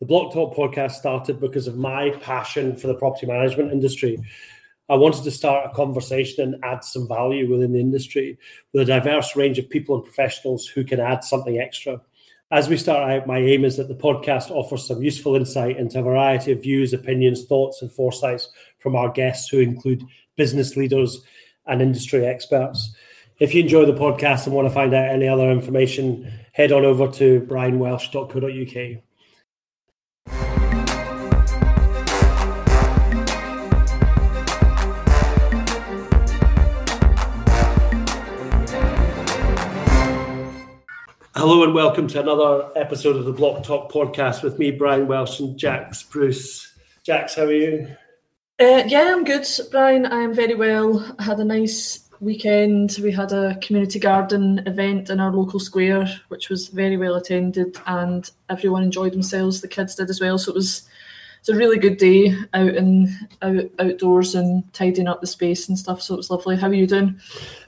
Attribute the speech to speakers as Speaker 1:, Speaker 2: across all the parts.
Speaker 1: The Blocktalk podcast started because of my passion for the property management industry. I wanted to start a conversation and add some value within the industry with a diverse range of people and professionals who can add something extra. As we start out, my aim is that the podcast offers some useful insight into a variety of views, opinions, thoughts, and foresights from our guests, who include business leaders and industry experts. If you enjoy the podcast and want to find out any other information, head on over to brianwelsh.co.uk. Hello and welcome to another episode of the Blocktalk podcast with me, Brian Welsh, and Jax Bruce. Jax, how are you?
Speaker 2: Uh, yeah, I'm good, Brian. I'm very well. I had a nice weekend. We had a community garden event in our local square, which was very well attended, and everyone enjoyed themselves. The kids did as well, so it was it's a really good day out and out outdoors and tidying up the space and stuff. So it was lovely. How are you doing?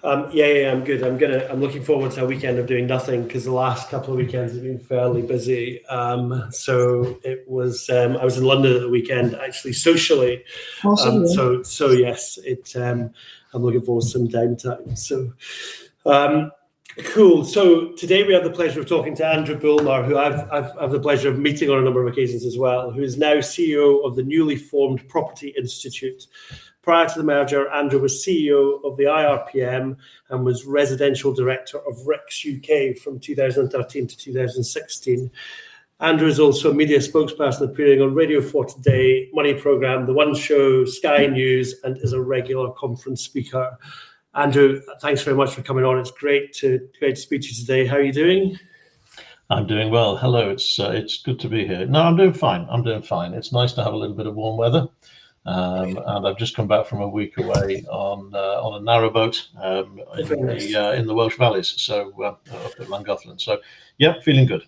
Speaker 1: Um, yeah, yeah, I'm good. I'm gonna. I'm looking forward to a weekend of doing nothing because the last couple of weekends have been fairly busy. Um, so it was. Um, I was in London at the weekend, actually socially. Awesome. Um, so so yes, it. Um, I'm looking forward to some downtime. So. Cool. So today we have the pleasure of talking to Andrew Bulmer, who I've, I've, I've, the pleasure of meeting on a number of occasions as well, who is now CEO of the newly formed Property Institute. Prior to the merger, Andrew was CEO of the IRPM and was residential director of RICS UK from 2013 to 2016. Andrew is also a media spokesperson appearing on Radio 4 Today, Money Programme, The One Show, Sky News, and is a regular conference speaker. Andrew, thanks very much for coming on. It's great to great to speak to you today. How are you doing?
Speaker 3: I'm doing well. Hello, it's uh, it's good to be here. No, I'm doing fine. I'm doing fine. It's nice to have a little bit of warm weather, um, and I've just come back from a week away on uh, on a narrowboat um, in, the, uh, in the Welsh valleys, so uh, up at Llangollen. So, yeah, feeling good.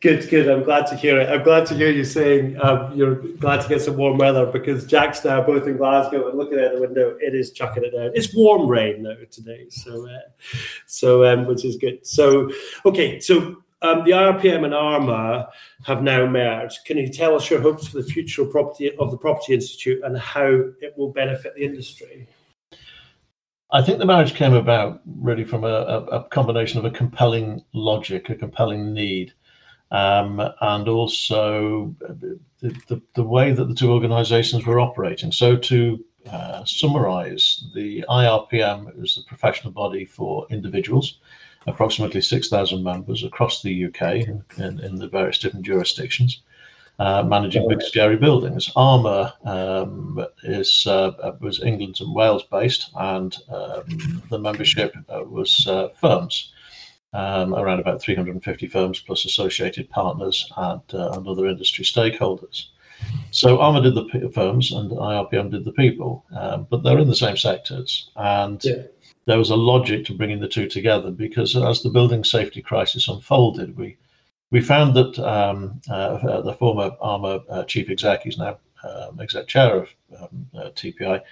Speaker 1: Good, good. I'm glad to hear it. I'm glad to hear you saying um, you're glad to get some warm weather because Jack's now both in Glasgow and looking out the window, it is chucking it down. It's warm rain though today, so uh, so um, which is good. So okay, so um, the IRPM and Arma have now merged. Can you tell us your hopes for the future property of the Property Institute and how it will benefit the industry?
Speaker 3: I think the marriage came about really from a, a, a combination of a compelling logic, a compelling need um, and also the, the, the, way that the two organizations were operating. So, to uh, summarize, the IRPM is the professional body for individuals, approximately 6,000 members across the UK in, in, the various different jurisdictions. Uh, managing big scary buildings. ARMA um, is uh, was England and Wales based, and um, the membership uh, was uh, firms um, around about 350 firms plus associated partners and, uh, and other industry stakeholders. So Arma did the firms and IRPM did the people, um, but they're in the same sectors. And yeah. there was a logic to bringing the two together because as the building safety crisis unfolded, we we found that um, uh, the former Arma uh, chief exec, he's now um, exec chair of um, uh, TPI,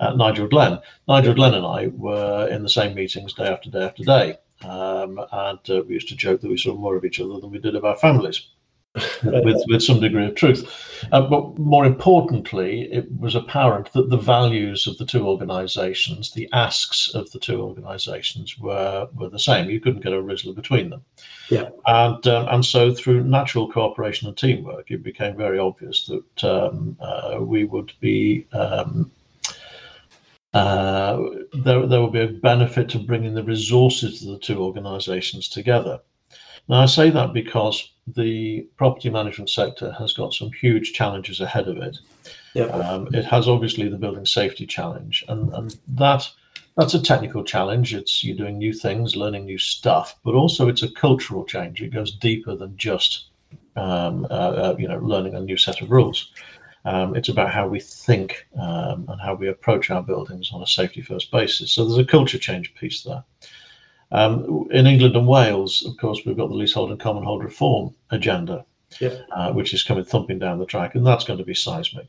Speaker 3: uh, Nigel Glen. Nigel Glen and I were in the same meetings day after day after day. Um, and uh, we used to joke that we saw more of each other than we did of our families. with, with some degree of truth. Uh, but more importantly, it was apparent that the values of the two organizations, the asks of the two organizations were, were the same. You couldn't get a Rizla between them.
Speaker 1: Yeah.
Speaker 3: And, um, and so through natural cooperation and teamwork, it became very obvious that um, uh, we would be um, uh, there, there will be a benefit to bringing the resources of the two organisations together. Now, I say that because the property management sector has got some huge challenges ahead of it. Yep. Um, it has obviously the building safety challenge, and, and that that's a technical challenge. It's you're doing new things, learning new stuff, but also it's a cultural change. It goes deeper than just um, uh, uh, you know learning a new set of rules. Um, it's about how we think um, and how we approach our buildings on a safety first basis. So there's a culture change piece there. Um, in England and Wales, of course, we've got the leasehold and commonhold reform agenda, uh, which is coming thumping down the track, and that's going to be seismic.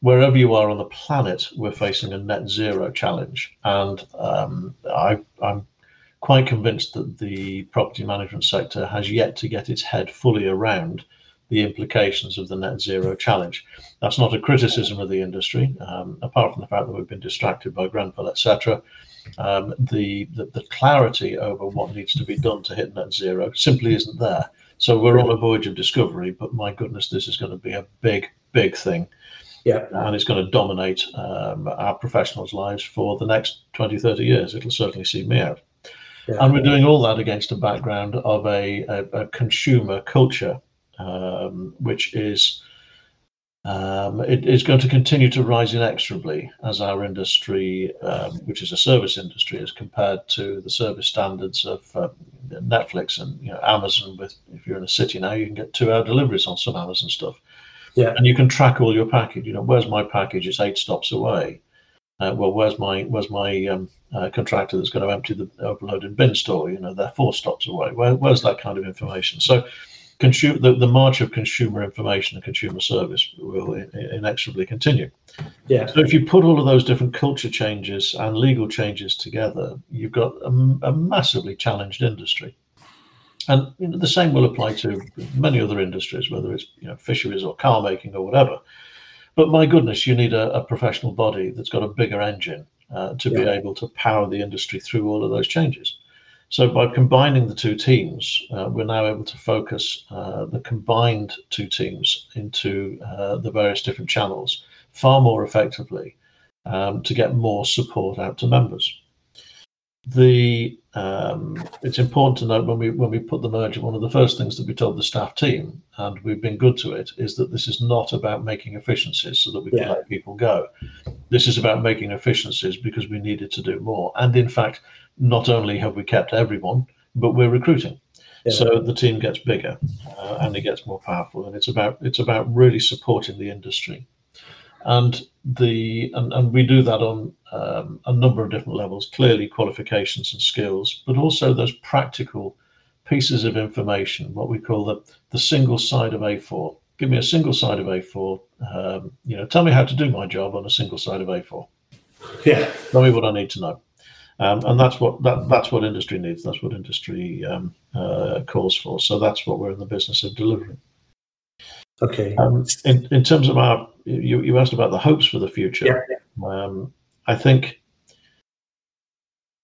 Speaker 3: Wherever you are on the planet, we're facing a net zero challenge, and um, I, I'm quite convinced that the property management sector has yet to get its head fully around the implications of the net zero challenge. That's not a criticism of the industry, um, apart from the fact that we've been distracted by Grenfell, etc. Um, the, the, the clarity over what needs to be done to hit net zero simply isn't there. So we're on a voyage of discovery, but my goodness, this is going to be a big, big thing.
Speaker 1: Yeah.
Speaker 3: And it's going to dominate um, our professionals' lives for the next 20, 30 years. It'll certainly see me out. Yeah. And we're doing all that against a background of a, a, a consumer culture, um, which is um, it is going to continue to rise inexorably as our industry, um, which is a service industry, as compared to the service standards of uh, Netflix and you know, Amazon. With if you're in a city now, you can get two-hour deliveries on some Amazon stuff.
Speaker 1: Yeah,
Speaker 3: and you can track all your package. You know, where's my package? It's eight stops away. Uh, well, where's my where's my um, uh, contractor that's going to empty the overloaded bin store? You know, they're four stops away. Where, where's that kind of information? So consumer, the, the march of consumer information and consumer service will inexorably continue.
Speaker 1: Yeah.
Speaker 3: So if you put all of those different culture changes and legal changes together, you've got a, a massively challenged industry. And you know, the same will apply to many other industries, whether it's you know, fisheries or car making or whatever. But my goodness, you need a, a professional body that's got a bigger engine uh, to yeah. be able to power the industry through all of those changes. So by combining the two teams, uh, we're now able to focus uh, the combined two teams into uh, the various different channels far more effectively um, to get more support out to members. The um, it's important to note when we when we put the merger, one of the first things that we told the staff team, and we've been good to it, is that this is not about making efficiencies so that we can yeah. let people go. This is about making efficiencies because we needed to do more, and in fact not only have we kept everyone, but we're recruiting. Yeah. So the team gets bigger uh, and it gets more powerful, and it's about it's about really supporting the industry, and the and, and we do that on um, a number of different levels. Clearly, qualifications and skills, but also those practical pieces of information, what we call the the single side of A4. Give me a single side of A4. Um, you know, tell me how to do my job on a single side of A4.
Speaker 1: Yeah.
Speaker 3: Tell me what I need to know. Um, and that's what that, that's what industry needs. That's what industry um, uh, calls for. So that's what we're in the business of delivering.
Speaker 1: Okay.
Speaker 3: Um, in, in terms of our, you, you asked about the hopes for the future. Yeah. Um, I think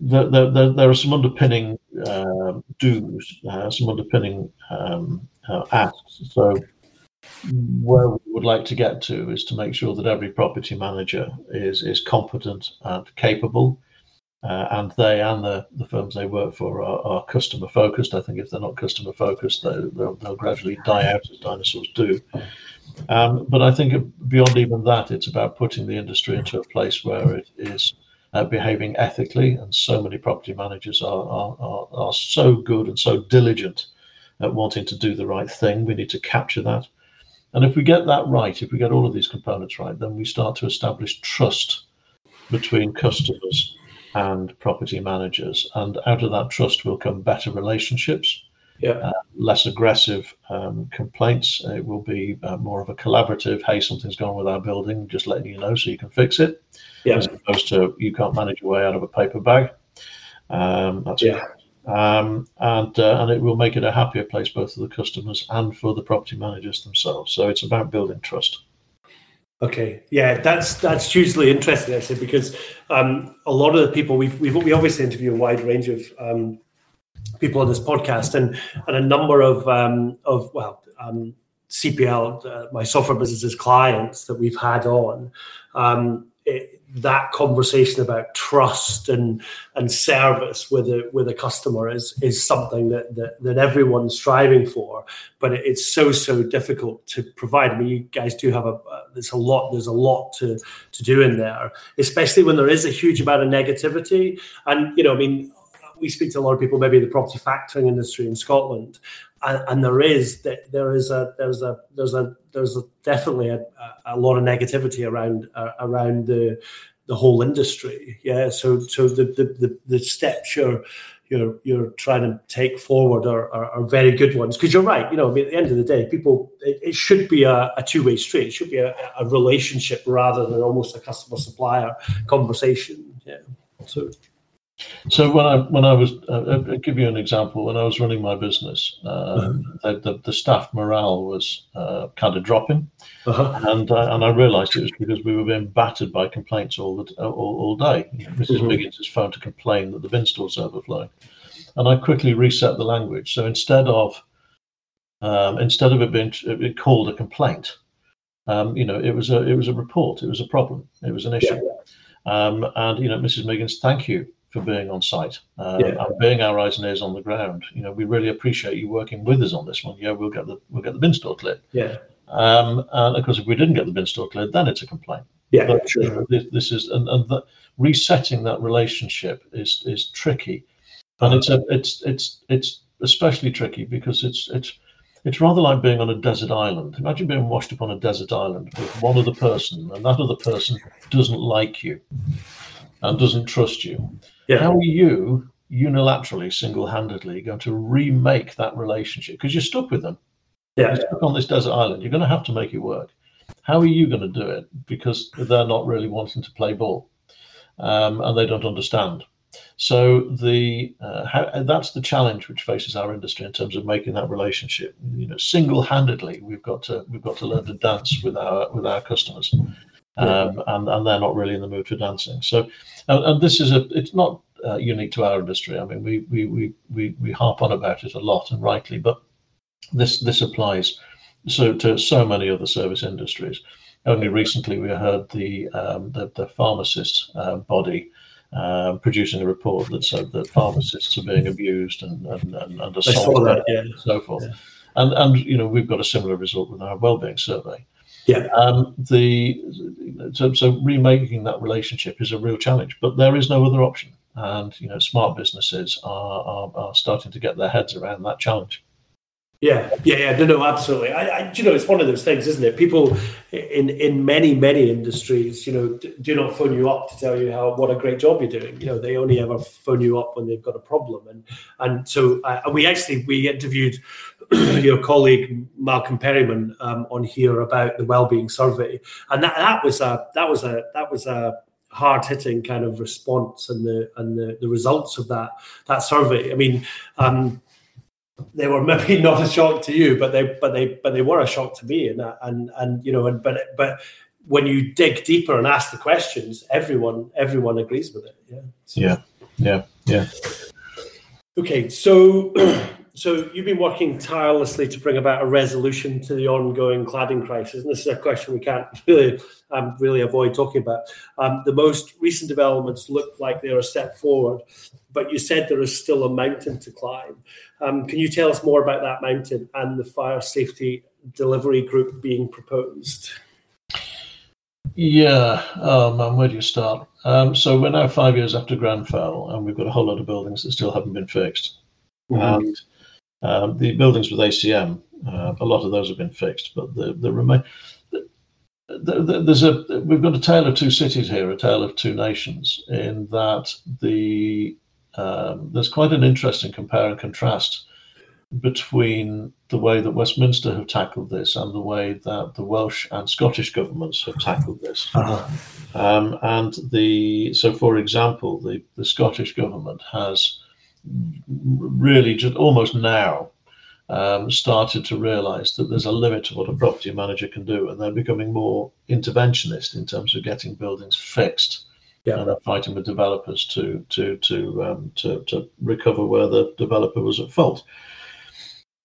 Speaker 3: that there, there, there, are some underpinning uh, dues, uh, some underpinning um, uh, asks. So where we would like to get to is to make sure that every property manager is is competent and capable uh, and they and the, the firms they work for are, are customer focused. I think if they're not customer focused, they, will they'll gradually die out as dinosaurs do. Um, but I think beyond even that, it's about putting the industry into a place where it is uh, behaving ethically. And so many property managers are, are, are, are so good and so diligent at wanting to do the right thing. We need to capture that. And if we get that right, if we get all of these components right, then we start to establish trust between customers and property managers. And out of that trust will come better relationships,
Speaker 1: yeah. Uh,
Speaker 3: less aggressive um, complaints. It will be uh, more of a collaborative, hey, something's gone with our building, just letting you know so you can fix it,
Speaker 1: yeah.
Speaker 3: as opposed to you can't manage your way out of a paper bag. Um, that's
Speaker 1: yeah.
Speaker 3: Um, and uh, and it will make it a happier place both for the customers and for the property managers themselves. So it's about building trust.
Speaker 1: Okay, yeah, that's that's hugely interesting actually because um, a lot of the people we've, we've we obviously interview a wide range of um, people on this podcast and and a number of um, of well um, CPL uh, my software businesses clients that we've had on um, it, that conversation about trust and and service with a with a customer is is something that that, that everyone's striving for. But it's so so difficult to provide. I mean you guys do have a there's a lot there's a lot to to do in there especially when there is a huge amount of negativity. And you know i mean we speak to a lot of people maybe in the property factoring industry in scotland and, there is there is a there's a there's a there's a, definitely a, a lot of negativity around uh, around the the whole industry. Yeah, so so the the the, the steps you're you're you're trying to take forward are, are, are very good ones because you're right. You know, I mean, at the end of the day, people it, it should be a, a two way street. It should be a, a relationship rather than almost a customer supplier conversation. Yeah. So
Speaker 3: So when I when I was uh, I'll give you an example. When I was running my business, uh, the, the, the staff morale was uh, kind of dropping,
Speaker 1: Uh-huh.
Speaker 3: and uh, and I realised it was because we were being battered by complaints all the all, all day. missus
Speaker 1: Mhm.
Speaker 3: Miggins' phone to complain that the bin stores overflowing, and I quickly reset the language. So instead of um, instead of it being it called a complaint, um, you know, it was a it was a report. It was a problem. It was an issue. Um, and you know, Mrs. Miggins, thank you for being on site um,
Speaker 1: Yeah.
Speaker 3: and being our eyes and ears on the ground. You know, we really appreciate you working with us on this one. Yeah, we'll get the we'll get the bin store cleared.
Speaker 1: Yeah.
Speaker 3: Um, and of course, if we didn't get the bin store cleared, then it's a complaint.
Speaker 1: Yeah.
Speaker 3: But
Speaker 1: Sure.
Speaker 3: you know, this, this is and, and the, resetting that relationship is is tricky, and it's a it's it's it's especially tricky because it's it's it's rather like being on a desert island. Imagine being washed up on a desert island with one other person, and that other person doesn't like you and doesn't trust you.
Speaker 1: Yeah.
Speaker 3: How are you unilaterally, single-handedly going to remake that relationship? Because you're stuck with them.
Speaker 1: Yeah.
Speaker 3: You're stuck on this desert island. You're going to have to make it work. How are you going to do it? Because they're not really wanting to play ball, um, and they don't understand. So the uh, how, that's the challenge which faces our industry in terms of making that relationship. You know, single-handedly, we've got to we've got to learn to dance with our with our customers, um, and and they're not really in the mood for dancing. So, and, and this is a it's not uh, unique to our industry. I mean, we we we we we harp on about it a lot and rightly, but this this applies so to so many other service industries. Only recently, we heard the um, the, the pharmacist uh, body um, producing a report that said that pharmacists are being abused and and, and, and assaulted
Speaker 1: that. Yeah.
Speaker 3: and so forth.
Speaker 1: Yeah.
Speaker 3: And and you know we've got a similar result with our wellbeing survey.
Speaker 1: Yeah.
Speaker 3: Um, the so, so remaking that relationship is a real challenge, but there is no other option. And you know, smart businesses are, are, are starting to get their heads around that challenge.
Speaker 1: Yeah, yeah, yeah. No, no, absolutely. I, I, you know, it's one of those things, isn't it? People in in many many industries, you know, d- do not phone you up to tell you how what a great job you're doing. You know, they only ever phone you up when they've got a problem. And and so uh, we actually we interviewed your colleague Malcolm Perryman um, on here about the well-being survey, and that that was a that was a that was a hard hitting kind of response and the and the, the results of that that survey. I mean. Um, they were maybe not a shock to you, but they but they but they were a shock to me, and and and you know, and but but when you dig deeper and ask the questions, everyone everyone agrees with it. Yeah. So-
Speaker 3: Yeah, yeah, yeah.
Speaker 1: Okay, so so you've been working tirelessly to bring about a resolution to the ongoing cladding crisis, and this is a question we can't really um, really avoid talking about. Um, the most recent developments look like they are a step forward, but you said there is still a mountain to climb. Um, can you tell us more about that mountain and the fire safety delivery group being proposed?
Speaker 3: Yeah, man, where do you start? Um, so we're now five years after Grenfell, and we've got a whole lot of buildings that still haven't been fixed. And um, the buildings with ACM, uh, a lot of those have been fixed, but the the remain. The, the, the, there's a we've got a tale of two cities here, a tale of two nations, in that the um, there's quite an interesting compare and contrast between the way that Westminster have tackled this and the way that the Welsh and Scottish governments have tackled this.
Speaker 1: Uh-huh.
Speaker 3: Um, and the so, for example, the, the Scottish government has really just almost now um, started to realise that there's a limit to what a property manager can do, and they're becoming more interventionist in terms of getting buildings fixed.
Speaker 1: Yeah.
Speaker 3: And they're fighting with developers to to to um, to, to recover where the developer was at fault.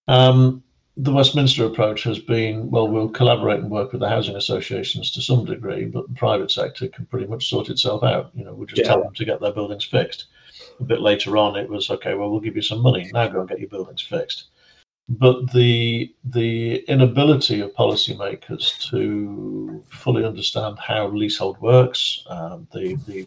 Speaker 3: Um, the Westminster approach has been well, we'll collaborate and work with the housing associations to some degree, but the private sector can pretty much sort itself out. You know, we'll just
Speaker 1: Yeah.
Speaker 3: tell them to get their buildings fixed. A bit later on, it was okay. Well, we'll give you some money now. Go and get your buildings fixed. But the the inability of policymakers to fully understand how leasehold works, um, the the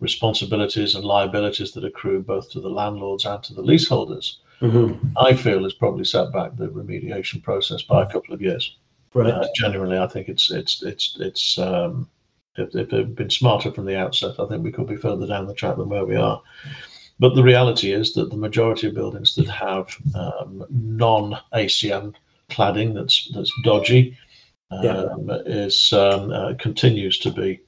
Speaker 3: responsibilities and liabilities that accrue both to the landlords and to the leaseholders,
Speaker 1: Mhm.
Speaker 3: I feel has probably set back the remediation process by a couple of years.
Speaker 1: Right.
Speaker 3: Uh, genuinely, I think it's it's it's it's um, if, if they'd been smarter from the outset, I think we could be further down the track than where we are. But the reality is that the majority of buildings that have um, non-ACM cladding that's that's dodgy
Speaker 1: Yeah.
Speaker 3: um, is um, uh, continues to be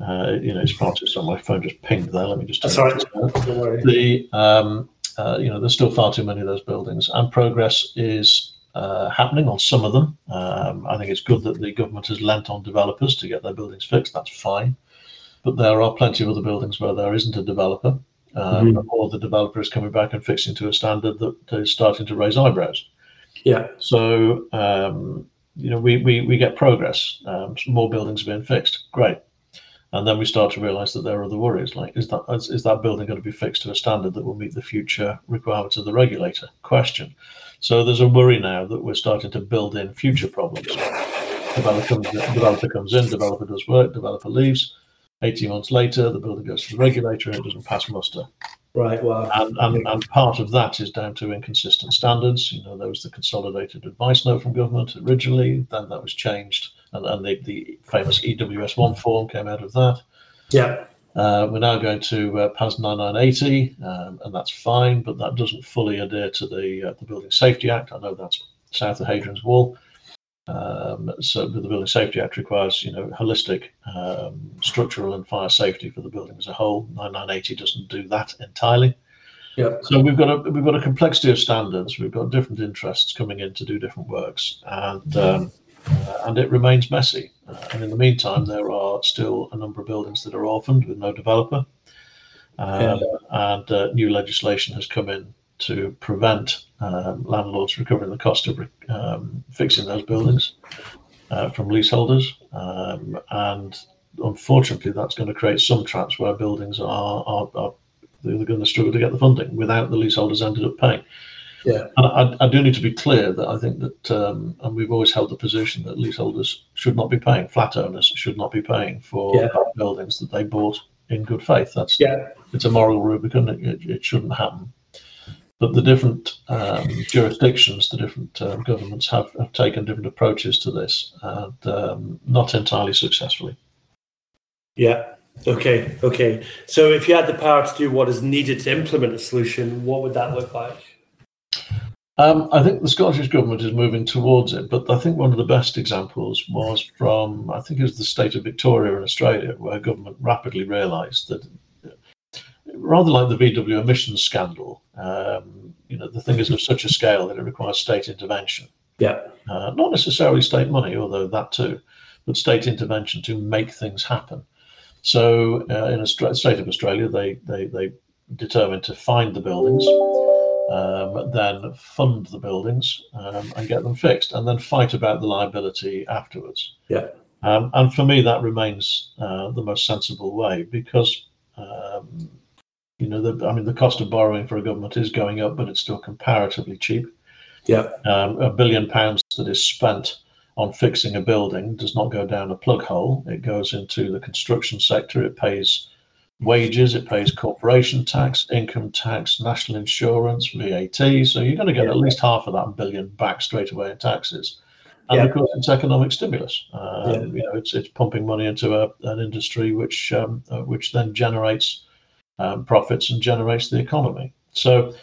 Speaker 3: Uh, you know, it's too slow. My phone just pinged there. Let me just.
Speaker 1: That's all right. Don't worry.
Speaker 3: The um, uh, you know, there's still far too many of those buildings, and progress is uh, happening on some of them. Um, I think it's good that the government has lent on developers to get their buildings fixed. That's fine, but there are plenty of other buildings where there isn't a developer, um, or the developer is coming back and fixing to a standard that is starting to raise eyebrows.
Speaker 1: Yeah.
Speaker 3: So um, you know, we, we we get progress. Um, more buildings are being fixed. Great. And then we start to realise that there are other worries, like is that is, is that building going to be fixed to a standard that will meet the future requirements of the regulator? Question. So there's a worry now that we're starting to build in future problems. Developer comes, developer comes in, developer does work, developer leaves. 18 months later, the building goes to the regulator and it doesn't pass muster.
Speaker 1: Right. Wow.
Speaker 3: And, and, and part of that is down to inconsistent standards. You know, there was the consolidated advice note from government originally, then that was changed, and, and the, the famous EWS1 form came out of that.
Speaker 1: Yeah.
Speaker 3: Uh, we're now going to uh, PAS 9980, um, and that's fine, but that doesn't fully adhere to the uh, the Building Safety Act. I know that's south of Hadrian's Wall. Um, so the Building Safety Act requires, you know, holistic um, structural and fire safety for the building as a whole. 9980 doesn't do that entirely.
Speaker 1: Yeah.
Speaker 3: So we've got a we've got a complexity of standards. We've got different interests coming in to do different works, and um, and it remains messy. Uh, and in the meantime, there are still a number of buildings that are orphaned with no developer, um, and uh, new legislation has come in to prevent um, landlords recovering the cost of um, fixing those buildings uh, from leaseholders. Um, and unfortunately, that's going to create some traps where buildings are, are, are they're going to struggle to get the funding without the leaseholders ended up paying.
Speaker 1: Yeah.
Speaker 3: And I, I do need to be clear that I think that, um, and we've always held the position that leaseholders should not be paying, flat owners should not be paying for
Speaker 1: Yeah.
Speaker 3: buildings that they bought in good faith. That's
Speaker 1: Yeah.
Speaker 3: it's a moral Rubicon. It, it, it shouldn't happen. But the different um, jurisdictions, the different um, governments have, have taken different approaches to this, and um, not entirely successfully.
Speaker 1: Yeah. Okay. Okay. So if you had the power to do what is needed to implement a solution, what would that look like?
Speaker 3: Um, I think the Scottish government is moving towards it, but I think one of the best examples was from, I think it was the state of Victoria in Australia, where government rapidly realised that, rather like the VW emissions scandal, um, you know, the thing is of such a scale that it requires state intervention.
Speaker 1: Yeah.
Speaker 3: Uh, not necessarily state money, although that too, but state intervention to make things happen. So uh, in the state of Australia, they, they, they determined to find the buildings, um, then fund the buildings um, and get them fixed, and then fight about the liability afterwards.
Speaker 1: Yeah.
Speaker 3: Um, and for me, that remains uh, the most sensible way because, um, you know, the, I mean, the cost of borrowing for a government is going up, but it's still comparatively cheap.
Speaker 1: Yeah.
Speaker 3: Um, a billion pounds that is spent on fixing a building does not go down a plug hole. It goes into the construction sector. It pays wages, it pays corporation tax, income tax, national insurance, VAT. So you're going to get at least half of that billion back straight away in taxes. And
Speaker 1: Yeah.
Speaker 3: of course, it's economic stimulus. Um,
Speaker 1: Yeah.
Speaker 3: You know, it's it's pumping money into a, an industry which um, uh, which then generates um, profits and generates the economy. So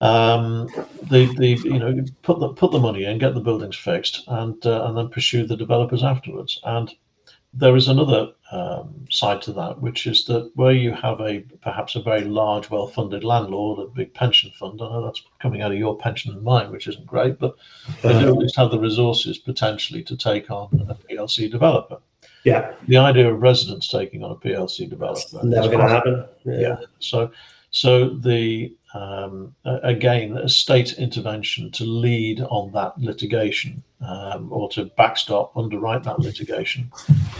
Speaker 3: um, the the you know put the put the money in, get the buildings fixed, and uh, and then pursue the developers afterwards. And there is another um, side to that, which is that where you have a perhaps a very large, well-funded landlord, a big pension fund. I know that's coming out of your pension and mine, which isn't great, but they do at least have the resources potentially to take on a PLC developer.
Speaker 1: Yeah.
Speaker 3: The idea of residents taking on a PLC developer
Speaker 1: Never going to happen.
Speaker 3: yeah. So, so the um, again, a state intervention to lead on that litigation um, or to backstop, underwrite that litigation,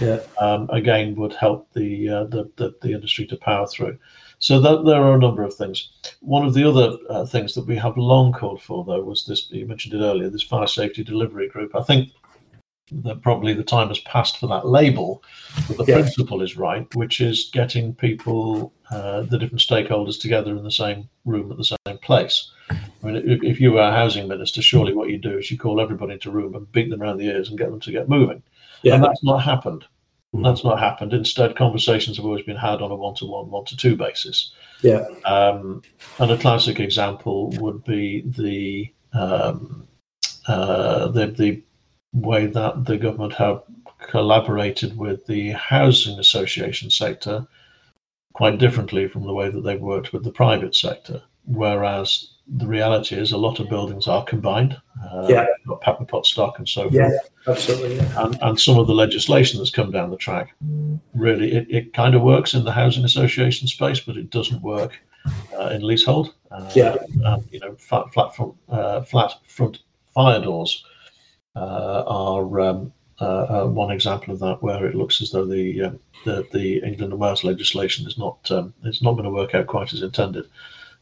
Speaker 1: Yeah.
Speaker 3: um, again would help the, uh, the, the the industry to power through. So that there are a number of things. One of the other uh, things that we have long called for, though, was this. You mentioned it earlier. This fire safety delivery group. I think that probably the time has passed for that label, but the
Speaker 1: Yeah.
Speaker 3: principle is right, which is getting people, uh, the different stakeholders together in the same room at the same place. I mean, if, if you were a housing minister, surely what you do is you call everybody into a room and beat them around the ears and get them to get moving.
Speaker 1: Yeah.
Speaker 3: And that's not happened.
Speaker 1: Mhm.
Speaker 3: That's not happened. Instead, conversations have always been had on a one-to-one, one-to-two basis.
Speaker 1: Yeah.
Speaker 3: Um, and a classic example would be the um, uh, the the way that the government have collaborated with the housing association sector quite differently from the way that they've worked with the private sector. Whereas the reality is a lot of buildings are combined. Uh,
Speaker 1: Yeah.
Speaker 3: got pepper pot stock and so forth.
Speaker 1: Yeah, absolutely. Yeah.
Speaker 3: And, and some of the legislation that's come down the track really it, it kind of works in the housing association space, but it doesn't work uh, in leasehold. Uh,
Speaker 1: Yeah.
Speaker 3: And you know, flat flat front uh, flat front fire doors are um, uh, uh, one example of that, where it looks as though the uh, the, the England and Wales legislation is not um, it's not going to work out quite as intended.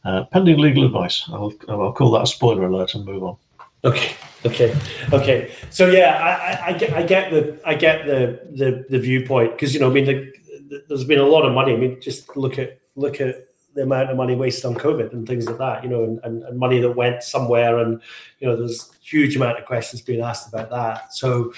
Speaker 3: Uh, pending legal advice. I'll I'll call that a spoiler alert and move on.
Speaker 1: Okay, okay, okay. So yeah, I, I, I get, I get the, I get the, the, the viewpoint because you know, I mean, the, the, there's been a lot of money. I mean, just look at, look at the amount of money wasted on COVID and things like that. You know, and, and, and money that went somewhere, and you know, there's huge amount of questions being asked about that. So,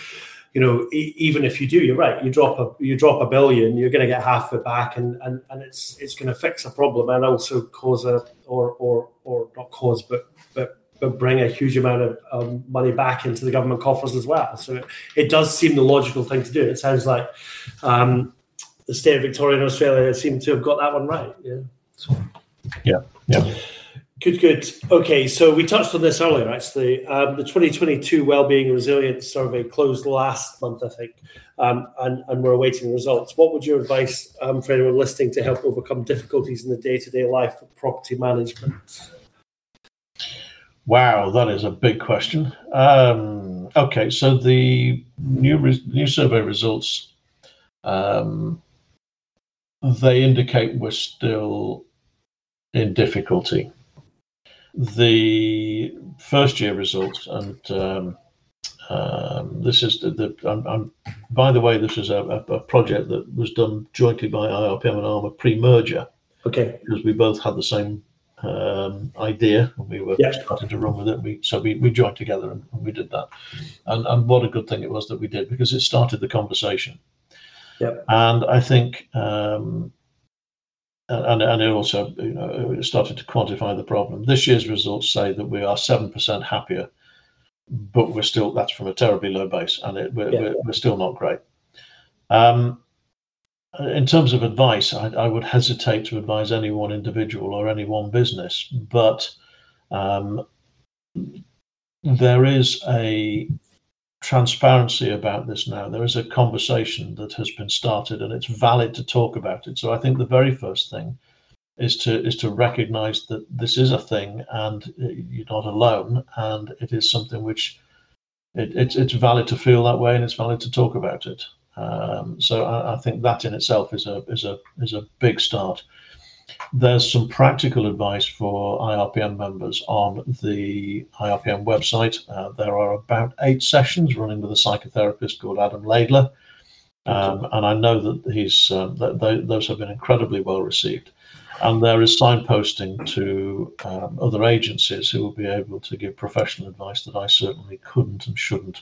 Speaker 1: you know, e- even if you do, you're right. You drop a, you drop a billion, you're going to get half of it back, and and and it's it's going to fix a problem and also cause a or or or not cause, but but but bring a huge amount of um, money back into the government coffers as well. So it, it does seem the logical thing to do. It sounds like um, the state of Victoria and Australia seem to have got that one right. Yeah. So.
Speaker 3: Yeah, yeah.
Speaker 1: Good, good. Okay, so we touched on this earlier. Actually, um, the 2022 Wellbeing and Resilience Survey closed last month, I think, um, and, and we're awaiting results. What would your advice um, for anyone listening to help overcome difficulties in the day-to-day life of property management?
Speaker 3: Wow, that is a big question. Um, okay, so the new re- new survey results um, they indicate we're still in difficulty. The first year results, and um, um, this is the, the I'm, I'm, by the way, this is a, a, project that was done jointly by IRPM and ARMA pre-merger
Speaker 1: Okay.
Speaker 3: because we both had the same um, idea and we were
Speaker 1: Yeah.
Speaker 3: starting to run with it. We, so we, we joined together and, and we did that. And, and what a good thing it was that we did because it started the conversation.
Speaker 1: Yep.
Speaker 3: And I think, um, and, and it also you know, started to quantify the problem. This year's results say that we are 7% happier, but we're still, that's from a terribly low base and it, we're,
Speaker 1: Yeah.
Speaker 3: we're, we're still not great. Um, in terms of advice, I, I, would hesitate to advise any one individual or any one business, but um, there is a transparency about this now. There is a conversation that has been started, and it's valid to talk about it. So I think the very first thing is to is to recognise that this is a thing, and you're not alone, and it is something which it, it's it's valid to feel that way, and it's valid to talk about it. Um, so I, I, think that in itself is a is a is a big start. There's some practical advice for IRPM members on the IRPM website. Uh, there are about eight sessions running with a psychotherapist called Adam Laidler, um, and I know that he's uh, that they, those have been incredibly well received. And there is signposting to um, other agencies who will be able to give professional advice that I certainly couldn't and shouldn't.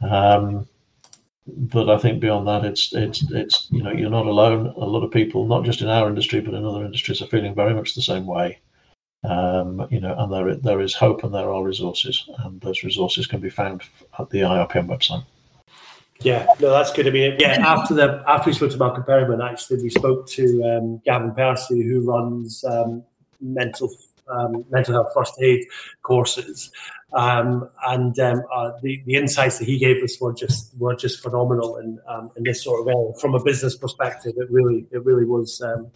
Speaker 3: Um, but I think beyond that, it's it's it's you know you're not alone. A lot of people, not just in our industry but in other industries, are feeling very much the same way. Um, you know, and there there is hope and there are resources, and those resources can be found at the IRPM website.
Speaker 1: Yeah, no, that's good. I mean, yeah, after the after we spoke to Malcolm Perryman, actually, we spoke to um, Gavin Percy, who runs um, mental um, mental health first aid courses, um, and um, uh, the the insights that he gave us were just were just phenomenal. And um, in this sort of area, from a business perspective, it really it really was um,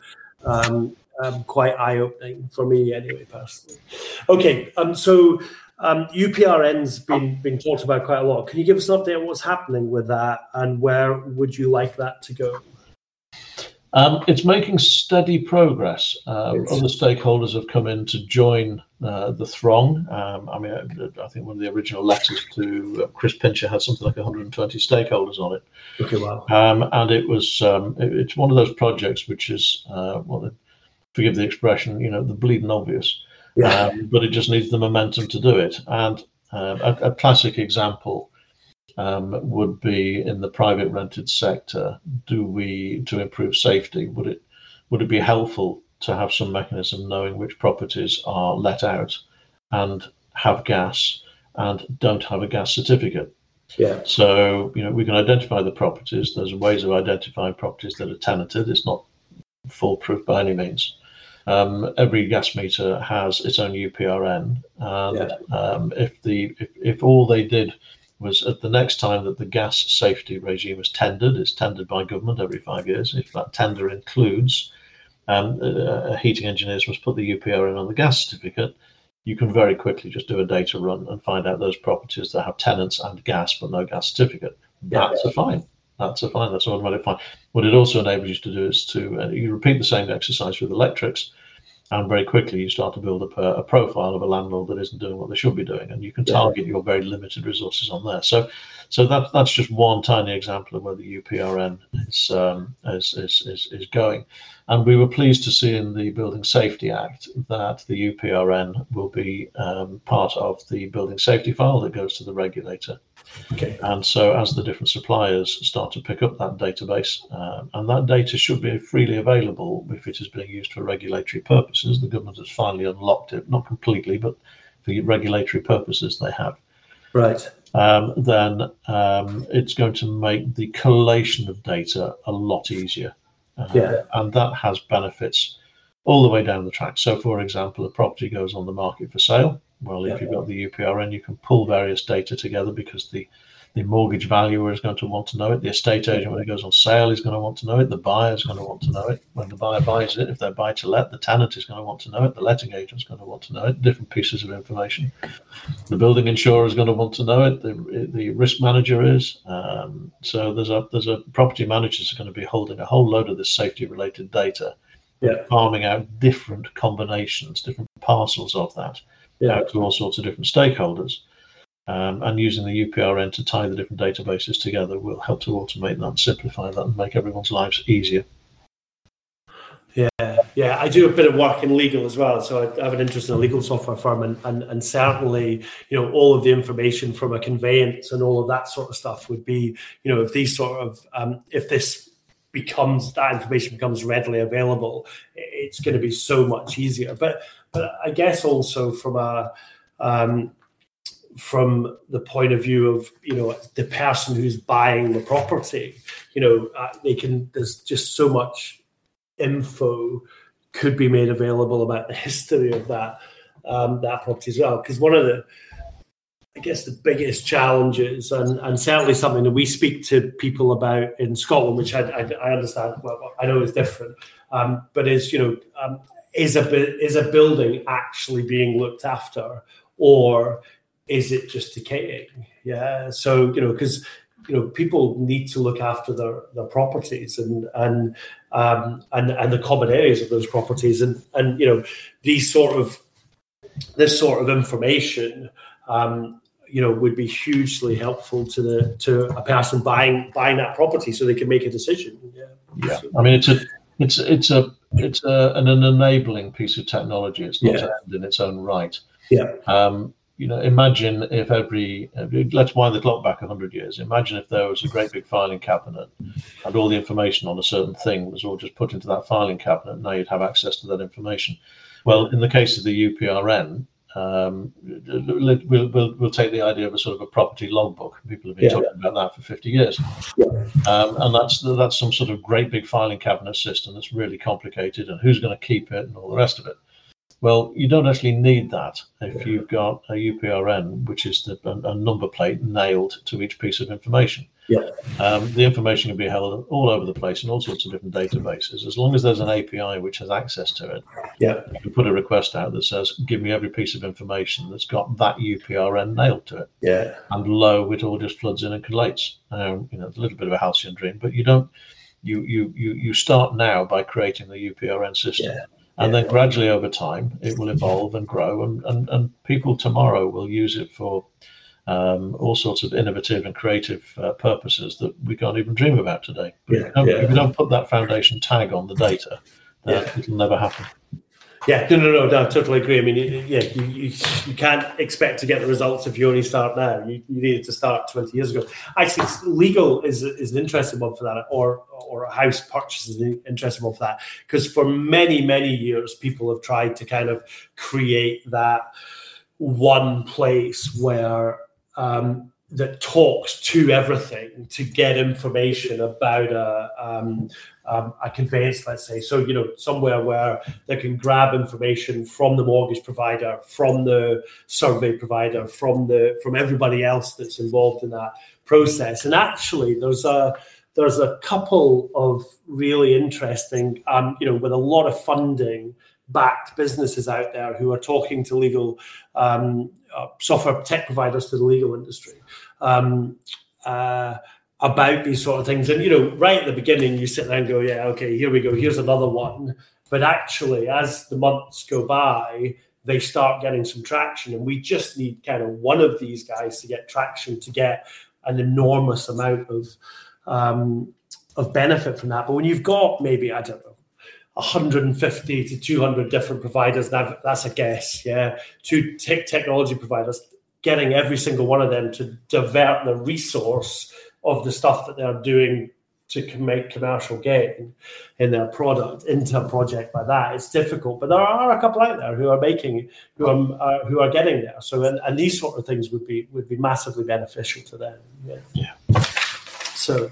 Speaker 1: um, quite eye opening for me, anyway, personally. Okay, so. Um, UPRN's been been talked about quite a lot. Can you give us an update on what's happening with that, and where would you like that to go?
Speaker 3: Um, it's making steady progress. Uh, other stakeholders have come in to join uh, the throng. Um, I mean, I, I, think one of the original letters to uh, Chris Pincher had something like 120 stakeholders on it.
Speaker 1: Okay, wow.
Speaker 3: Um, and it was um, it, it's one of those projects which is uh, well, forgive the expression, you know, the bleeding obvious.
Speaker 1: Yeah.
Speaker 3: Um, but it just needs the momentum to do it. And uh, a, a, classic example would be in the private rented sector. Do we to improve safety? Would it would it be helpful to have some mechanism knowing which properties are let out and have gas and don't have a gas certificate?
Speaker 1: Yeah.
Speaker 3: So, you know, we can identify the properties. There's ways of identifying properties that are tenanted. It's not foolproof by any means. Um, every gas meter has its own UPRN, and
Speaker 1: Yeah.
Speaker 3: um, if the if, if all they did was at the next time that the gas safety regime is tendered, it's tendered by government every five years. If that tender includes um, uh, heating engineers must put the UPRN on the gas certificate, you can very quickly just do a data run and find out those properties that have tenants and gas but no gas certificate.
Speaker 1: Yeah.
Speaker 3: That's a fine. That's a fine. That's an automatic fine. What it also enables you to do is to uh, you repeat the same exercise with electrics, and very quickly you start to build up a, a profile of a landlord that isn't doing what they should be doing, and you can
Speaker 1: Yeah.
Speaker 3: target your very limited resources on there. So, so that that's just one tiny example of where the UPRN is um, is, is, is is going. And we were pleased to see in the Building Safety Act that the UPRN will be um, part of the building safety file that goes to the regulator.
Speaker 1: Okay.
Speaker 3: And so, as the different suppliers start to pick up that database, um, and that data should be freely available if it is being used for regulatory purposes. The government has finally unlocked it, not completely, but for regulatory purposes, they have.
Speaker 1: Right.
Speaker 3: Um, then um, it's going to make the collation of data a lot easier. Uh,
Speaker 1: Yeah.
Speaker 3: And that has benefits all the way down the track. So, for example, a property goes on the market for sale. Well, if you've got the UPRN, you can pull various data together because the the mortgage valuer is going to want to know it. The estate agent, when it goes on sale, is going to want to know it. The buyer is going to want to know it. When the buyer buys it, if they're buy to let, the tenant is going to want to know it. The letting agent is going to want to know it. Different pieces of information. The building insurer is going to want to know it. The, the risk manager is. Um, so there's a there's a property managers are going to be holding a whole load of this safety related data,
Speaker 1: Yeah.
Speaker 3: farming out different combinations, different parcels of that
Speaker 1: Yeah.
Speaker 3: out to all sorts of different stakeholders. Um, and using the UPRN to tie the different databases together will help to automate that, and simplify that, and make everyone's lives easier.
Speaker 1: Yeah, yeah. I do a bit of work in legal as well, so I have an interest in a legal software firm, and, and and certainly, you know, all of the information from a conveyance and all of that sort of stuff would be, you know, if these sort of um, if this becomes that information becomes readily available, it's going to be so much easier. But but I guess also from a um, from the point of view of you know the person who's buying the property, you know, uh, they can. There's just so much info could be made available about the history of that um, that property as well. Because one of the, I guess, the biggest challenges, and, and certainly something that we speak to people about in Scotland, which I, I, I understand, well, I know is different, um, but is you know, um, is a is a building actually being looked after, or is it just decaying? Yeah, so you know, because you know people need to look after their, their properties and and um, and and the common areas of those properties. And and you know these sort of this sort of information um, you know would be hugely helpful to the to a person buying buying that property so they can make a decision. Yeah.
Speaker 3: Yeah, I mean it's a it's it's a it's a, an, an enabling piece of technology. It's not
Speaker 1: Yeah.
Speaker 3: an end in its own right.
Speaker 1: Yeah.
Speaker 3: Um, you know, imagine if every let's wind the clock back hundred years. Imagine if there was a great big filing cabinet, and all the information on a certain thing was all just put into that filing cabinet. Now you'd have access to that information. Well, in the case of the UPRN, um, we'll, we'll, we'll take the idea of a sort of a property logbook. People have been
Speaker 1: Yeah.
Speaker 3: talking about that for 50 years. Um, and that's that's some sort of great big filing cabinet system that's really complicated and who's going to keep it and all the rest of it. Well, you don't actually need that if you've got a UPRN, which is the, a, a number plate nailed to each piece of information.
Speaker 1: Yeah.
Speaker 3: Um, the information can be held all over the place in all sorts of different databases. As long as there's an API which has access to it,
Speaker 1: Yeah.
Speaker 3: you can put a request out that says, "Give me every piece of information that's got that UPRN nailed to it."
Speaker 1: yeah
Speaker 3: and lo, it all just floods in and collates. Um, you know, it's a little bit of a halcyon dream, but you don't. You you you you start now by creating the UPRN system,
Speaker 1: Yeah.
Speaker 3: and
Speaker 1: Yeah.
Speaker 3: then gradually over time it will evolve and grow, and and, and people tomorrow will use it for um, all sorts of innovative and creative uh, purposes that we can't even dream about today. But if,
Speaker 1: Yeah,
Speaker 3: you don't,
Speaker 1: yeah.
Speaker 3: if don't put that foundation tag on the data, then
Speaker 1: Yeah.
Speaker 3: it'll never happen.
Speaker 1: Yeah, no, no, no, no, I totally agree. I mean, you- yeah, you, you, you can't expect to get the results if you only start now. You, you needed to start 20 years ago. Actually, legal is, is an interesting one for that, or or a house purchase is an interesting one for that, because for many, many years, people have tried to kind of create that one place where um, that talks to everything to get information about a, um, um, a conveyance, let's say. So, you know, somewhere where they can grab information from the mortgage provider, from the survey provider, from the from everybody else that's involved in that process. And actually, there's a there's a couple of really interesting, um, you know, with a lot of funding backed businesses out there who are talking to legal um, uh, software tech providers to the legal industry um, uh, about these sort of things. And you know, right at the beginning, you sit there and go, "Yeah, okay, here we go. Here's another one." But actually, as the months go by, they start getting some traction, and we just need kind of one of these guys to get traction to get an enormous amount of um, of benefit from that. But when you've got maybe I don't know 150 to 200 different providers. Now, that's a guess, yeah. To tech technology providers, getting every single one of them to divert the resource of the stuff that they're doing to make commercial gain in their product into a project like that. It's difficult, but there are a couple out there who are making, who are uh, who are getting there. So, and, and, these sort of things would be would be massively beneficial to them.
Speaker 3: Yeah. yeah.
Speaker 1: So,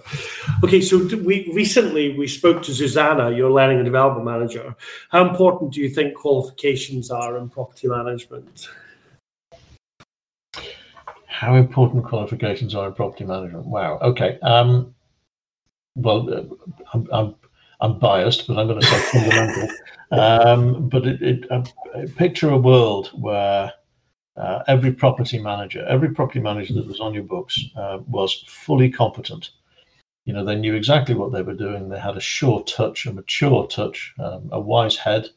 Speaker 1: okay, so we recently we spoke to Susanna, your learning and development manager. How important do you think qualifications are in property management?
Speaker 3: How important qualifications are in property management? Wow. Okay. Um, well, uh, I'm, I'm, I'm biased, but I'm going to say fundamental. Um, but it, it, uh, picture a world where uh, every property manager, every property manager that was on your books uh, was fully competent you know, they knew exactly what they were doing. They had a sure touch, a mature touch, um, a wise head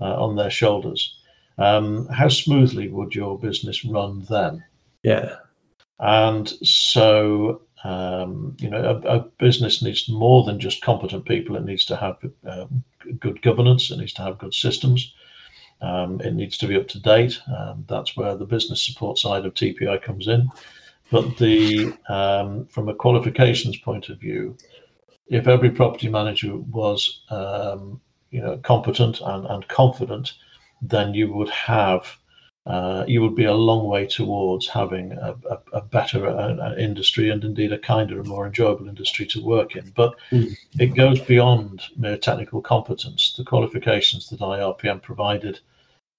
Speaker 3: uh, on their shoulders. Um, how smoothly would your business run then?
Speaker 1: Yeah.
Speaker 3: And so, um, you know, a, a, business needs more than just competent people. It needs to have um, good governance. It needs to have good systems. Um, it needs to be up to date. Um, that's where the business support side of TPI comes in. But the um, from a qualifications point of view, if every property manager was um, you know competent and, and confident, then you would have uh, you would be a long way towards having a, a, a better uh, industry and indeed a kinder and more enjoyable industry to work in. But mm. it goes beyond mere technical competence. The qualifications that IRPM provided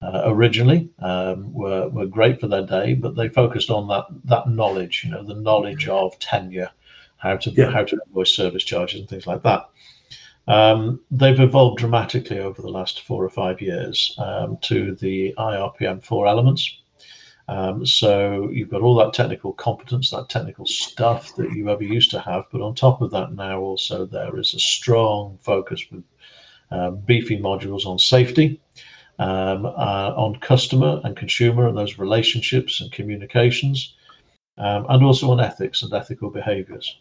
Speaker 3: uh, originally um, were, were great for their day, but they focused on that that knowledge, you know, the knowledge of tenure, how to yeah. how to invoice service charges and things like that. Um, they've evolved dramatically over the last four or five years um, to the IRPM four elements. Um, so you've got all that technical competence, that technical stuff that you ever used to have, but on top of that, now also there is a strong focus with uh, beefy modules on safety um, uh, on customer and consumer and those relationships and communications, um, and also on ethics and ethical behaviors.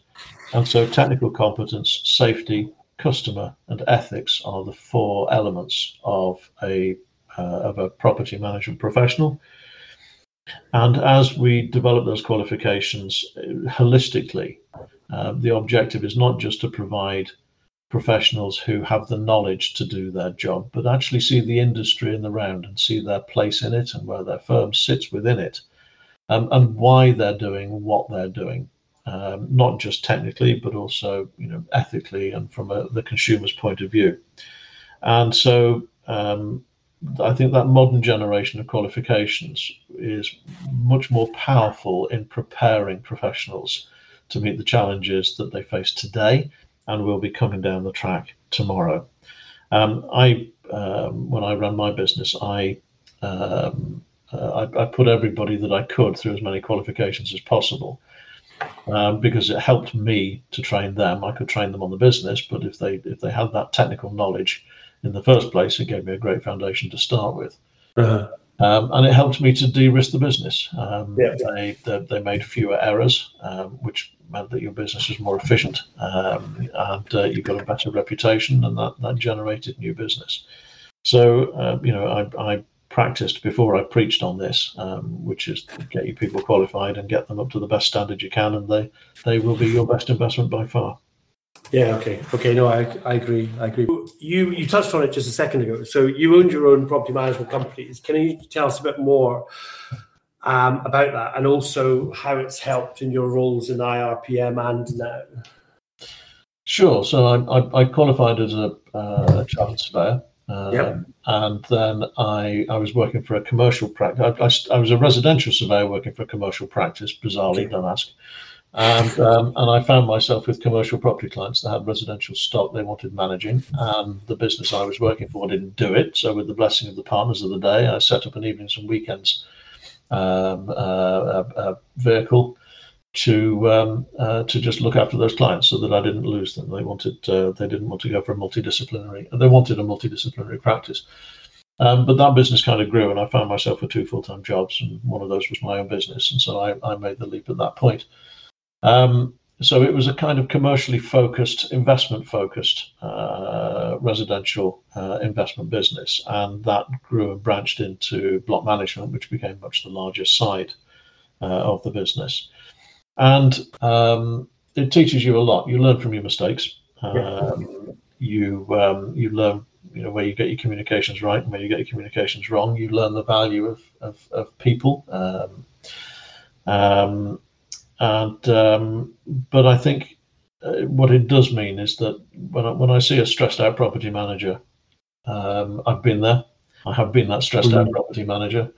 Speaker 3: And so, technical competence, safety, customer, and ethics are the four elements of a uh, of a property management professional. And as we develop those qualifications uh, holistically, uh, the objective is not just to provide professionals who have the knowledge to do their job, but actually see the industry in the round and see their place in it and where their firm sits within it, um, and why they're doing what they're doing, um, not just technically, but also you know ethically and from a, the consumer's point of view. And so um, I think that modern generation of qualifications is much more powerful in preparing professionals to meet the challenges that they face today and will be coming down the track tomorrow. Um, I, um, when I ran my business, I, um, uh, I, I put everybody that I could through as many qualifications as possible. Um, because it helped me to train them. I could train them on the business, but if they if they had that technical knowledge in the first place, it gave me a great foundation to start with. Uh-huh. Um, and it helped me to de-risk the business. Um, yeah. they, they, they made fewer errors, um, which meant that your business was more efficient, um, and uh, you got a better reputation, and that that generated new business. So uh, you know, I, I, practiced before I preached on this, um, which is get your people qualified and get them up to the best standard you can, and they they will be your best investment by far.
Speaker 1: Yeah. Okay. Okay. No, I, I agree. I agree. You you touched on it just a second ago. So you owned your own property management companies. Can you tell us a bit more um, about that, and also how it's helped in your roles in IRPM and now.
Speaker 3: Sure. So I, I, I qualified as a, uh, chartered surveyor. Um, yep. And then I, I was working for a commercial practice. I, I, I was a residential surveyor working for a commercial practice, bizarrely, don't ask. And, um, and I found myself with commercial property clients that had residential stock they wanted managing, and the business I was working for didn't do it. So, with the blessing of the partners of the day, I set up an evenings and weekends um, uh, a, vehicle to um, uh, to just look after those clients, so that I didn't lose them. They wanted uh, they didn't want to go for a multidisciplinary, they wanted a multidisciplinary practice. Um, but that business kind of grew, and I found myself with two full time jobs, and one of those was my own business, and so I, I made the leap at that point. Um, so it was a kind of commercially focused, investment focused uh, residential uh, investment business, and that grew and branched into block management, which became much the larger side uh, of the business. And um, it teaches you a lot. You learn from your mistakes. Um, you um, you learn you know where you get your communications right and where you get your communications wrong. You learn the value of of, of people. Um, um, and um, but I think uh, what it does mean is that when I, when I see a stressed out property manager, um, I've been there. I have been that stressed mm-hmm. out property manager.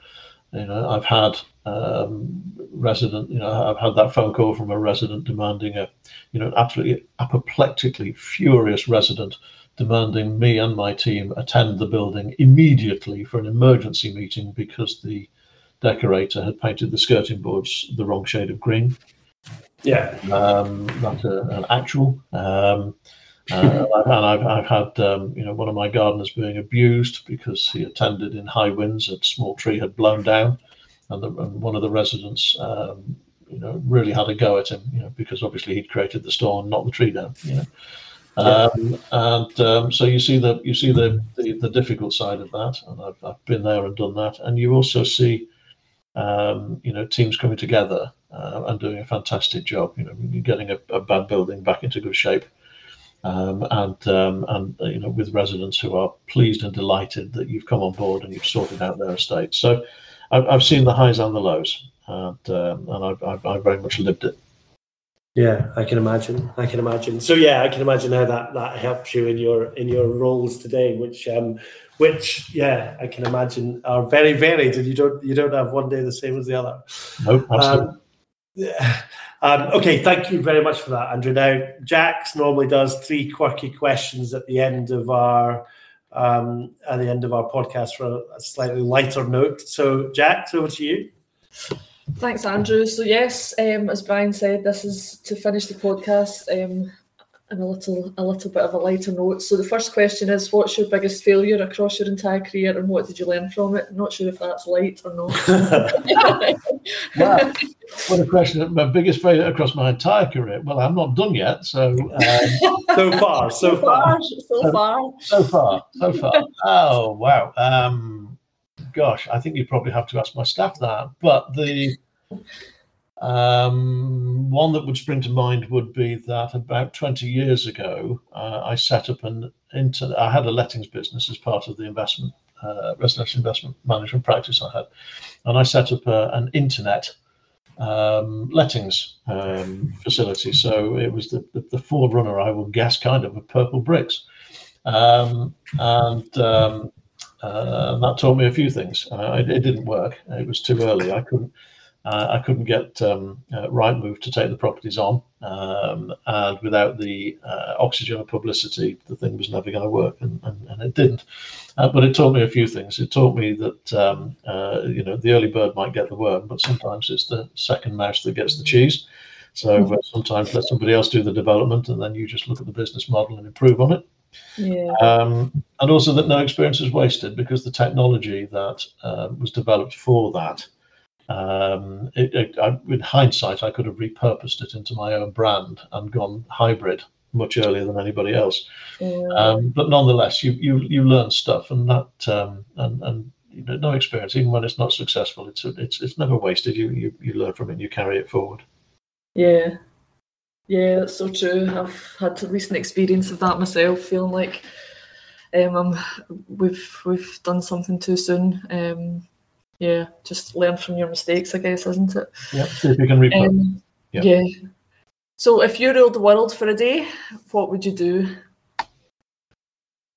Speaker 3: You know, I've had um, resident. You know, I've had that phone call from a resident demanding a, you know, absolutely apoplectically furious resident demanding me and my team attend the building immediately for an emergency meeting because the decorator had painted the skirting boards the wrong shade of green.
Speaker 1: Yeah,
Speaker 3: um, that's a, an actual. Um, uh, and I've, I've had um, you know one of my gardeners being abused because he attended in high winds. A small tree had blown down, and, the, and one of the residents um, you know really had a go at him. You know because obviously he'd created the storm, knocked the tree down. You know. Um, and um, so you see the you see the, the, the difficult side of that, and I've, I've been there and done that. And you also see um, you know, teams coming together uh, and doing a fantastic job. You know, getting a, a bad building back into good shape, um, and um, and uh, you know, with residents who are pleased and delighted that you've come on board and you've sorted out their estate. So, I've, I've seen the highs and the lows, and um, and I've, I've, I've very much lived it.
Speaker 1: Yeah, I can imagine. I can imagine. So yeah, I can imagine how that that helps you in your in your roles today, which um, which yeah, I can imagine are very varied, and you don't you don't have one day the same as the other.
Speaker 3: No, absolutely. Um,
Speaker 1: yeah. Um, okay, thank you very much for that, Andrew. Now, Jax normally does three quirky questions at the end of our um, at the end of our podcast for a slightly lighter note. So, Jax, over to you.
Speaker 2: Thanks, Andrew. So, yes, um, as Brian said, this is to finish the podcast. Um, and a little a little bit of a lighter note. So the first question is, what's your biggest failure across your entire career, and what did you learn from it? I'm not sure if that's light or not.
Speaker 3: wow, what a question! My biggest failure across my entire career. Well, I'm not done yet, so um,
Speaker 1: so far, so, so far,
Speaker 2: so far,
Speaker 3: so far, so far. Oh wow! Um, gosh, I think you probably have to ask my staff that, but the um, one that would spring to mind would be that about 20 years ago, uh, I set up an internet. I had a lettings business as part of the investment, uh, residential investment management practice I had, and I set up a, an internet um, lettings um, facility. So it was the, the, the, forerunner, I would guess, kind of of Purplebricks, um, and um, uh, that taught me a few things. Uh, it, it, didn't work; it was too early. I couldn't. Uh, I couldn't get um, uh, Rightmove to take the properties on, um, and without the uh, oxygen of publicity, the thing was never going to work, and, and, and, it didn't. Uh, but it taught me a few things. It taught me that um, uh, you know the early bird might get the worm, but sometimes it's the second mouse that gets the cheese. So uh, sometimes let somebody else do the development, and then you just look at the business model and improve on it.
Speaker 2: Yeah.
Speaker 3: Um, and also that no experience is wasted because the technology that was developed for that um, it, it, I, with hindsight, I could have repurposed it into my own brand and gone hybrid much earlier than anybody else.
Speaker 2: Yeah.
Speaker 3: Um, but nonetheless, you you you learn stuff, and that um, and and you know, no experience, even when it's not successful, it's it's it's never wasted. You you you learn from it, and you carry it forward.
Speaker 2: Yeah, yeah, that's so true. I've had a recent experience of that myself, feeling like um, I'm, we've we've done something too soon. Um, yeah, just learn from your mistakes, I guess, isn't it?
Speaker 3: Yeah, see if you can replay.
Speaker 2: Um,
Speaker 3: Yeah.
Speaker 2: yeah. So, if you ruled the world for a day, what would you do?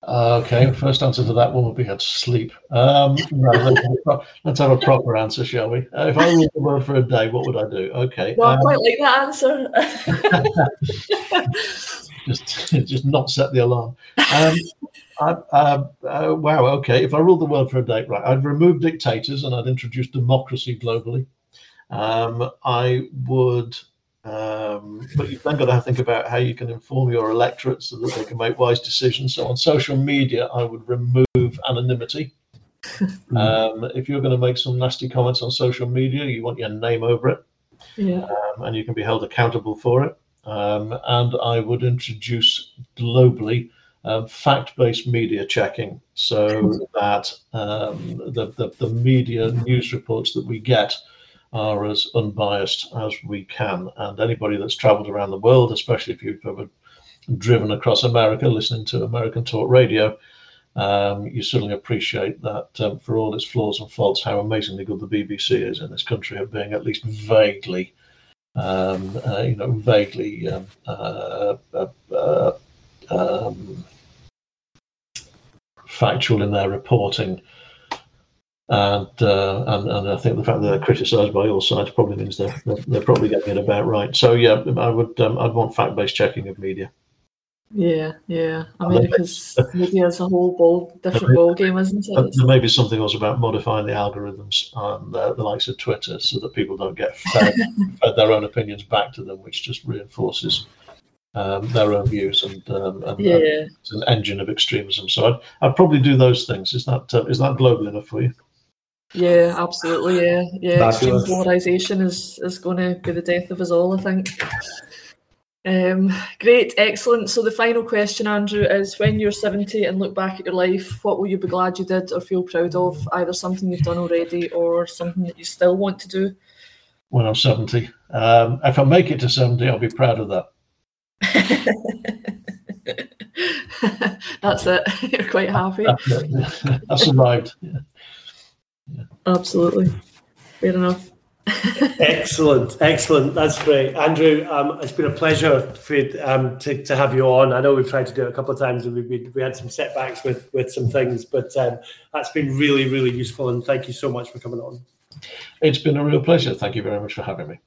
Speaker 3: Okay, first answer to that one would be I'd sleep. Um, no, let's, have a pro- let's have a proper answer, shall we? Uh, if I ruled the world for a day, what would I do? Okay,
Speaker 2: Well, I
Speaker 3: um,
Speaker 2: quite like that answer.
Speaker 3: just just not set the alarm. Um, I, uh, uh, wow, okay. If I ruled the world for a day, right, I'd remove dictators and I'd introduce democracy globally. Um, I would, um, but you've then got to think about how you can inform your electorate so that they can make wise decisions. So on social media, I would remove anonymity. Um, if you're going to make some nasty comments on social media, you want your name over it
Speaker 2: yeah.
Speaker 3: um, and you can be held accountable for it. Um, and I would introduce globally um, fact-based media checking, so that um, the, the the media news reports that we get are as unbiased as we can. And anybody that's travelled around the world, especially if you've ever driven across America, listening to American talk radio, um, you certainly appreciate that um, for all its flaws and faults, how amazingly good the BBC is in this country of being at least vaguely um, uh, you know, vaguely um, uh, uh, uh, um, factual in their reporting. And, uh, and and I think the fact that they're criticised by all sides probably means they're, they're, they're probably getting it about right. So yeah, I would um, I'd want fact based checking of media.
Speaker 2: Yeah, yeah. America's media is a whole ball, different ball game, isn't it?
Speaker 3: There may be something else about modifying the algorithms on the, the likes of Twitter so that people don't get fed, fed their own opinions back to them, which just reinforces um, their own views and, um, and,
Speaker 2: yeah,
Speaker 3: and it's an engine of extremism. So I'd, I'd probably do those things. Is that uh, is that global enough for you?
Speaker 2: yeah, absolutely. Yeah, yeah. Extreme
Speaker 1: Fabulous.
Speaker 2: polarization is is going to be the death of us all, I think. Um, great, excellent. So the final question, Andrew, is: When you're 70 and look back at your life, what will you be glad you did or feel proud of? Either something you've done already or something that you still want to do.
Speaker 3: When I'm 70, um, if I make it to 70, I'll be proud of that.
Speaker 2: That's it. You're quite happy.
Speaker 3: I survived. Yeah.
Speaker 2: Absolutely. Fair enough.
Speaker 1: Excellent, excellent. That's great, Andrew. Um, it's been a pleasure for you, um, to, to have you on. I know we've tried to do it a couple of times, and we we, we had some setbacks with with some things, but um, that's been really really useful. And thank you so much for coming on.
Speaker 3: It's been a real pleasure. Thank you very much for having me.